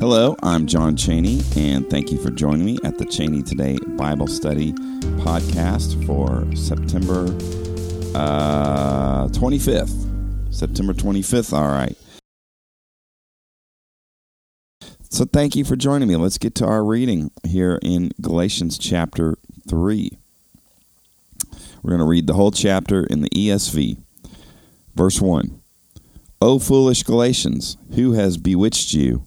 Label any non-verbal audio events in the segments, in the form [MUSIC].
Hello, I'm John Cheney, and thank you for joining me at the Cheney Today Bible Study podcast for September uh, 25th. September 25th, all right. So thank you for joining me. Let's get to our reading here in Galatians chapter 3. We're going to read the whole chapter in the ESV. Verse 1 O foolish Galatians, who has bewitched you?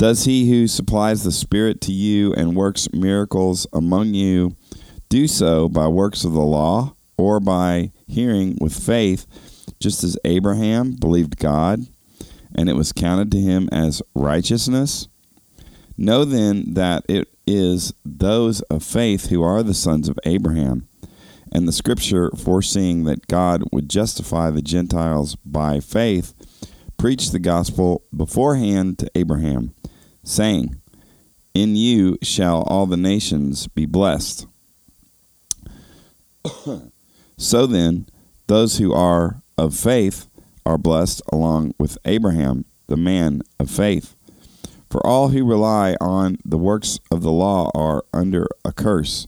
Does he who supplies the Spirit to you and works miracles among you do so by works of the law or by hearing with faith, just as Abraham believed God and it was counted to him as righteousness? Know then that it is those of faith who are the sons of Abraham. And the scripture, foreseeing that God would justify the Gentiles by faith, preached the gospel beforehand to Abraham saying, In you shall all the nations be blessed. [COUGHS] so then, those who are of faith are blessed along with Abraham, the man of faith. For all who rely on the works of the law are under a curse.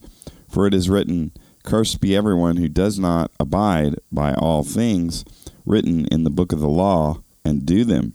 For it is written, Cursed be everyone who does not abide by all things written in the book of the law and do them.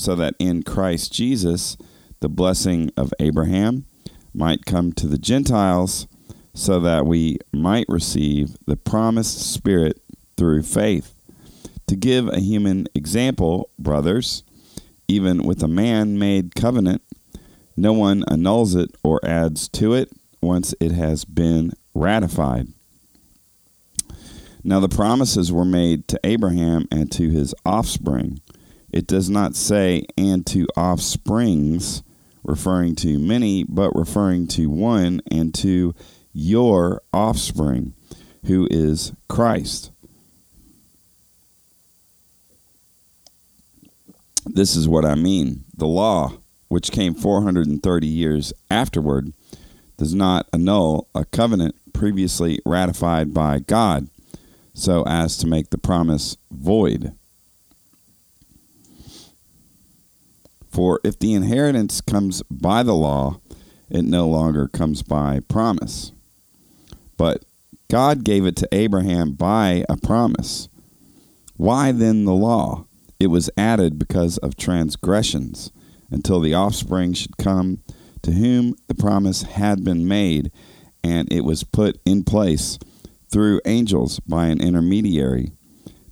so that in Christ Jesus the blessing of Abraham might come to the Gentiles, so that we might receive the promised Spirit through faith. To give a human example, brothers, even with a man made covenant, no one annuls it or adds to it once it has been ratified. Now the promises were made to Abraham and to his offspring. It does not say, and to offsprings, referring to many, but referring to one, and to your offspring, who is Christ. This is what I mean. The law, which came 430 years afterward, does not annul a covenant previously ratified by God so as to make the promise void. For if the inheritance comes by the law, it no longer comes by promise. But God gave it to Abraham by a promise. Why then the law? It was added because of transgressions, until the offspring should come to whom the promise had been made, and it was put in place through angels by an intermediary.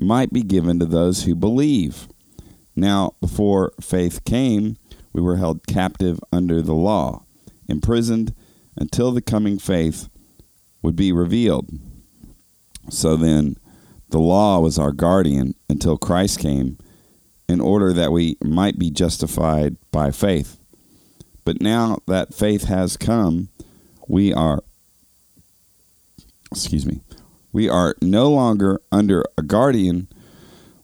might be given to those who believe. Now, before faith came, we were held captive under the law, imprisoned until the coming faith would be revealed. So then, the law was our guardian until Christ came, in order that we might be justified by faith. But now that faith has come, we are, excuse me, we are no longer under a guardian,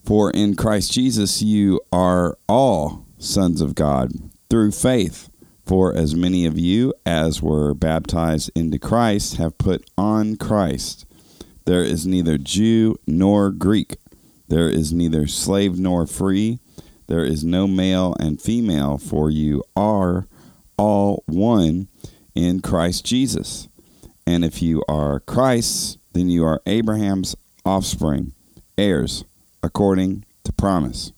for in Christ Jesus you are all sons of God through faith. For as many of you as were baptized into Christ have put on Christ. There is neither Jew nor Greek, there is neither slave nor free, there is no male and female, for you are all one in Christ Jesus. And if you are Christ's, then you are Abraham's offspring, heirs according to promise.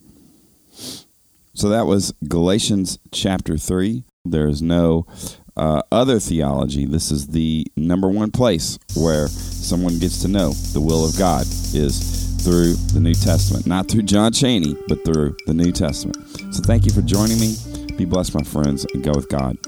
So that was Galatians chapter 3. There is no uh, other theology. This is the number one place where someone gets to know the will of God is through the New Testament. Not through John Cheney, but through the New Testament. So thank you for joining me. Be blessed, my friends, and go with God.